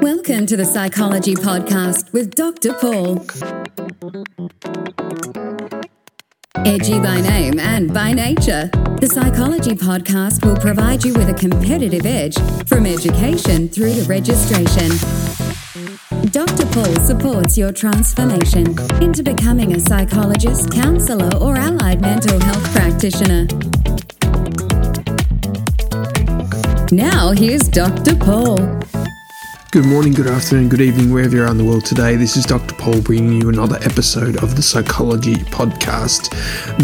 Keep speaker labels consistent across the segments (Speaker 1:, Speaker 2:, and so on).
Speaker 1: Welcome to the Psychology Podcast with Dr. Paul. Edgy by name and by nature, the Psychology Podcast will provide you with a competitive edge from education through to registration. Dr. Paul supports your transformation into becoming a psychologist, counselor, or allied mental health practitioner. Now, here's Dr. Paul.
Speaker 2: Good morning, good afternoon, good evening, wherever you are in the world today. This is Dr. Paul bringing you another episode of the Psychology Podcast.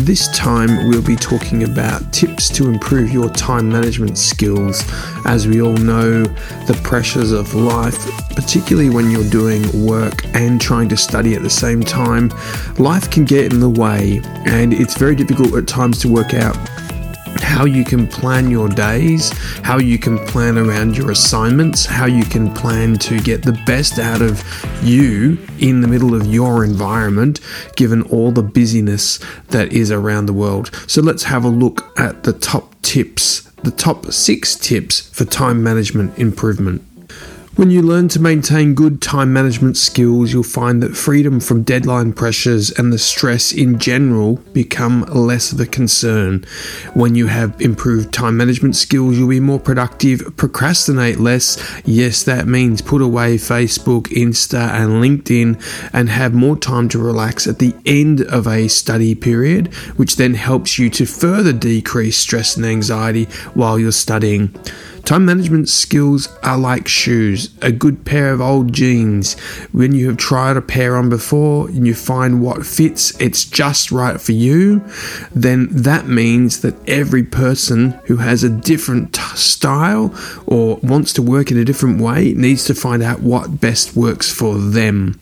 Speaker 2: This time we'll be talking about tips to improve your time management skills. As we all know, the pressures of life, particularly when you're doing work and trying to study at the same time, life can get in the way, and it's very difficult at times to work out how you can plan your days, how you can plan around your assignments, how you can plan to get the best out of you in the middle of your environment, given all the busyness that is around the world. So let's have a look at the top tips, the top six tips for time management improvement. When you learn to maintain good time management skills, you'll find that freedom from deadline pressures and the stress in general become less of a concern. When you have improved time management skills, you'll be more productive, procrastinate less. Yes, that means put away Facebook, Insta, and LinkedIn and have more time to relax at the end of a study period, which then helps you to further decrease stress and anxiety while you're studying. Time management skills are like shoes, a good pair of old jeans. When you have tried a pair on before and you find what fits, it's just right for you, then that means that every person who has a different t- style or wants to work in a different way needs to find out what best works for them.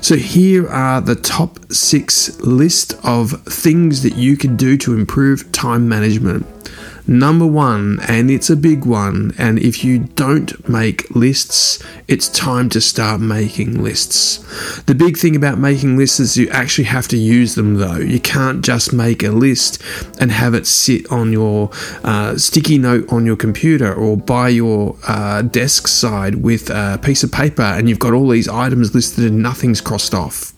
Speaker 2: So here are the top six list of things that you can do to improve time management. Number one, and it's a big one, and if you don't make lists, it's time to start making lists. The big thing about making lists is you actually have to use them though. You can't just make a list and have it sit on your uh, sticky note on your computer or by your uh, desk side with a piece of paper and you've got all these items listed and nothing's crossed off.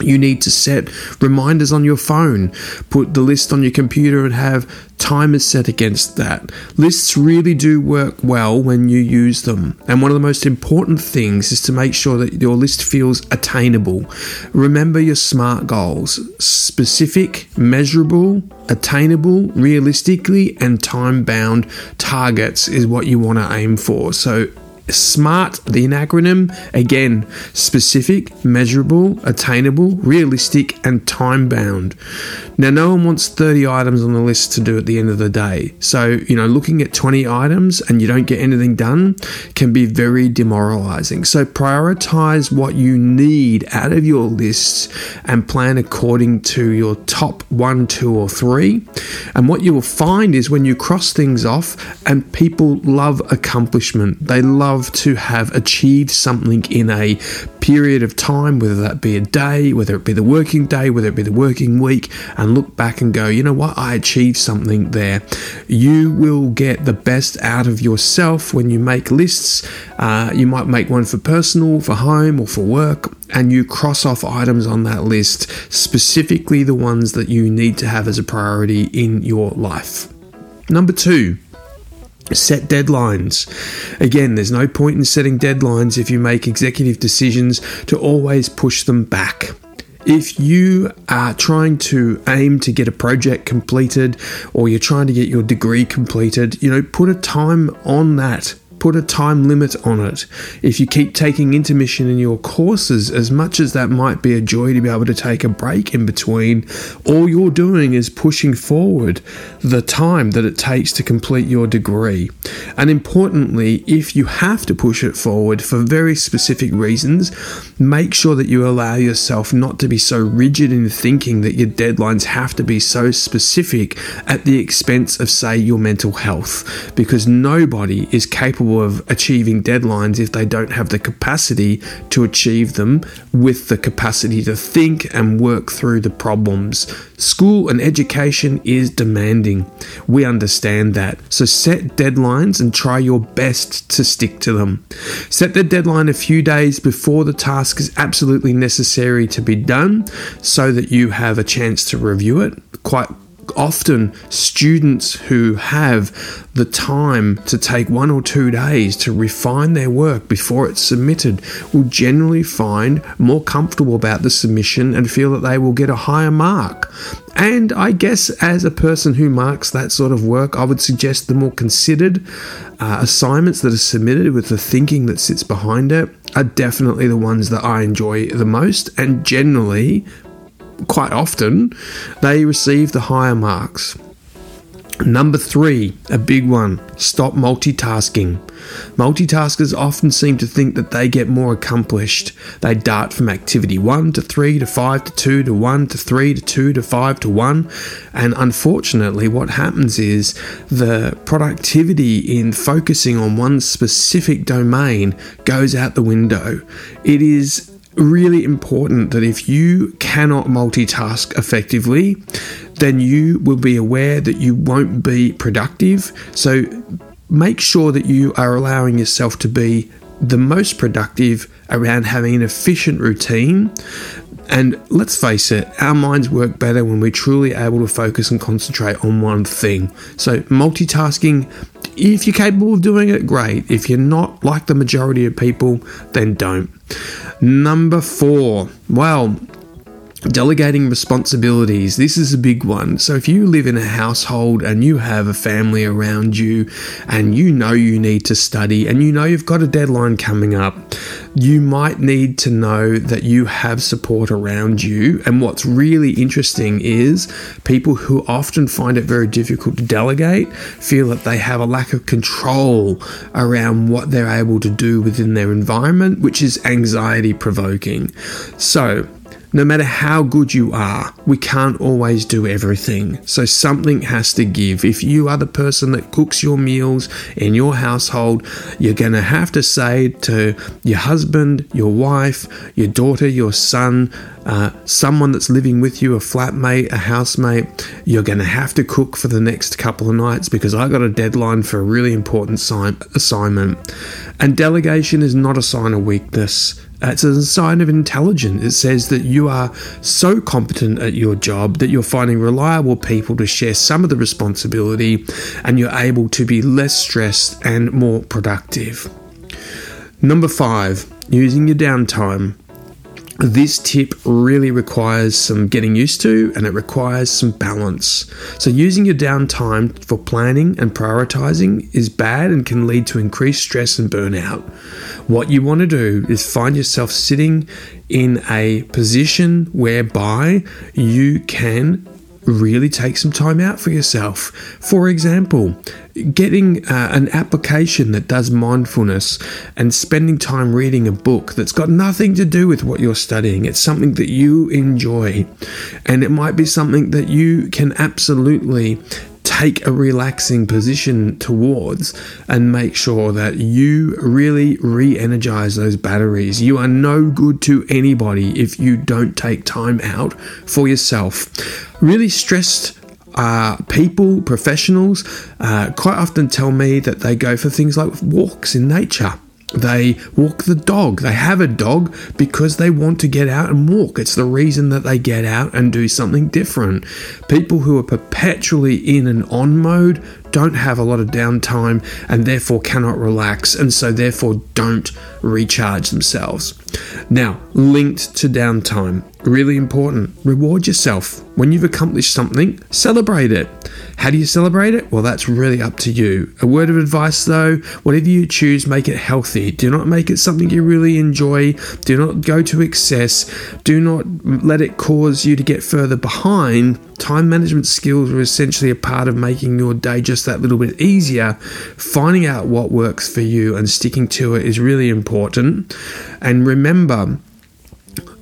Speaker 2: You need to set reminders on your phone, put the list on your computer, and have timers set against that. Lists really do work well when you use them. And one of the most important things is to make sure that your list feels attainable. Remember your SMART goals specific, measurable, attainable, realistically, and time bound targets is what you want to aim for. So SMART, the acronym, again, specific, measurable, attainable, realistic, and time bound. Now, no one wants 30 items on the list to do at the end of the day. So, you know, looking at 20 items and you don't get anything done can be very demoralizing. So, prioritize what you need out of your lists and plan according to your top one, two, or three. And what you will find is when you cross things off, and people love accomplishment, they love to have achieved something in a period of time, whether that be a day, whether it be the working day, whether it be the working week, and look back and go, you know what, I achieved something there. You will get the best out of yourself when you make lists. Uh, you might make one for personal, for home, or for work, and you cross off items on that list, specifically the ones that you need to have as a priority in your life. Number two, Set deadlines. Again, there's no point in setting deadlines if you make executive decisions to always push them back. If you are trying to aim to get a project completed or you're trying to get your degree completed, you know, put a time on that put a time limit on it. If you keep taking intermission in your courses, as much as that might be a joy to be able to take a break in between, all you're doing is pushing forward the time that it takes to complete your degree. And importantly, if you have to push it forward for very specific reasons, make sure that you allow yourself not to be so rigid in thinking that your deadlines have to be so specific at the expense of, say, your mental health, because nobody is capable incapable of achieving deadlines if they don't have the capacity to achieve them with the capacity to think and work through the problems. School and education is demanding. We understand that. So set deadlines and try your best to stick to them. Set the deadline a few days before the task is absolutely necessary to be done so that you have a chance to review it. Quite often students who have the time to take one or two days to refine their work before it's submitted will generally find more comfortable about the submission and feel that they will get a higher mark. And I guess as a person who marks that sort of work, I would suggest the more considered uh, assignments that are submitted with the thinking that sits behind it are definitely the ones that I enjoy the most and generally quite often, they receive the higher marks. Number three, a big one stop multitasking. Multitaskers often seem to think that they get more accomplished. They dart from activity 1 to 3 to 5 to 2 to 1 to 3 to 2 to 5 to 1. And unfortunately, what happens is the productivity in focusing on one specific domain goes out the window. It is really important that if you cannot multitask effectively, then you will be aware that you won't be productive. So make sure that you are allowing yourself to be the most productive around having an efficient routine. And let's face it, our minds work better when we're truly able to focus and concentrate on one thing. So, multitasking, if you're capable of doing it, great. If you're not like the majority of people, then don't. Number four, well, Delegating responsibilities. This is a big one. So, if you live in a household and you have a family around you and you know you need to study and you know you've got a deadline coming up, you might need to know that you have support around you. And what's really interesting is people who often find it very difficult to delegate feel that they have a lack of control around what they're able to do within their environment, which is anxiety provoking. So, no matter how good you are, we can't always do everything. So something has to give. If you are the person that cooks your meals in your household, you're going to have to say to your husband, your wife, your daughter, your son, uh, someone that's living with you, a flatmate, a housemate, you're going to have to cook for the next couple of nights because I got a deadline for a really important si- assignment. And delegation is not a sign of weakness. It's a sign of intelligence. It says that you are so competent at your job that you're finding reliable people to share some of the responsibility and you're able to be less stressed and more productive. Number five, using your downtime. This tip really requires some getting used to and it requires some balance. So, using your downtime for planning and prioritizing is bad and can lead to increased stress and burnout. What you want to do is find yourself sitting in a position whereby you can really take some time out for yourself. For example, getting uh, an application that does mindfulness and spending time reading a book that's got nothing to do with what you're studying. It's something that you enjoy, and it might be something that you can absolutely take a relaxing position towards and make sure that you really re energize those batteries. You are no good to anybody if you don't take time out for yourself. Really stressed uh, people, professionals, uh, quite often tell me that they go for things like walks in nature. They walk the dog. They have a dog because they want to get out and walk. It's the reason that they get out and do something different. People who are perpetually in an on mode don't have a lot of downtime and therefore cannot relax and so therefore don't recharge themselves. Now, linked to downtime, really important. Reward yourself. When you've accomplished something, celebrate it. How do you celebrate it? Well, that's really up to you. A word of advice though whatever you choose, make it healthy. Do not make it something you really enjoy. Do not go to excess. Do not let it cause you to get further behind. Time management skills are essentially a part of making your day just that little bit easier. Finding out what works for you and sticking to it is really important. And remember,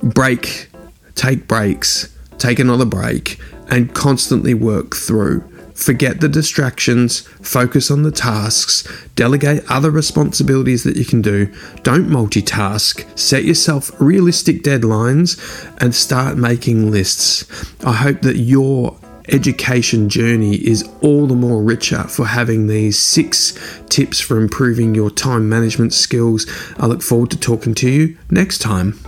Speaker 2: break, take breaks, take another break, and constantly work through Forget the distractions, focus on the tasks, delegate other responsibilities that you can do. Don't multitask, set yourself realistic deadlines, and start making lists. I hope that your education journey is all the more richer for having these six tips for improving your time management skills. I look forward to talking to you next time.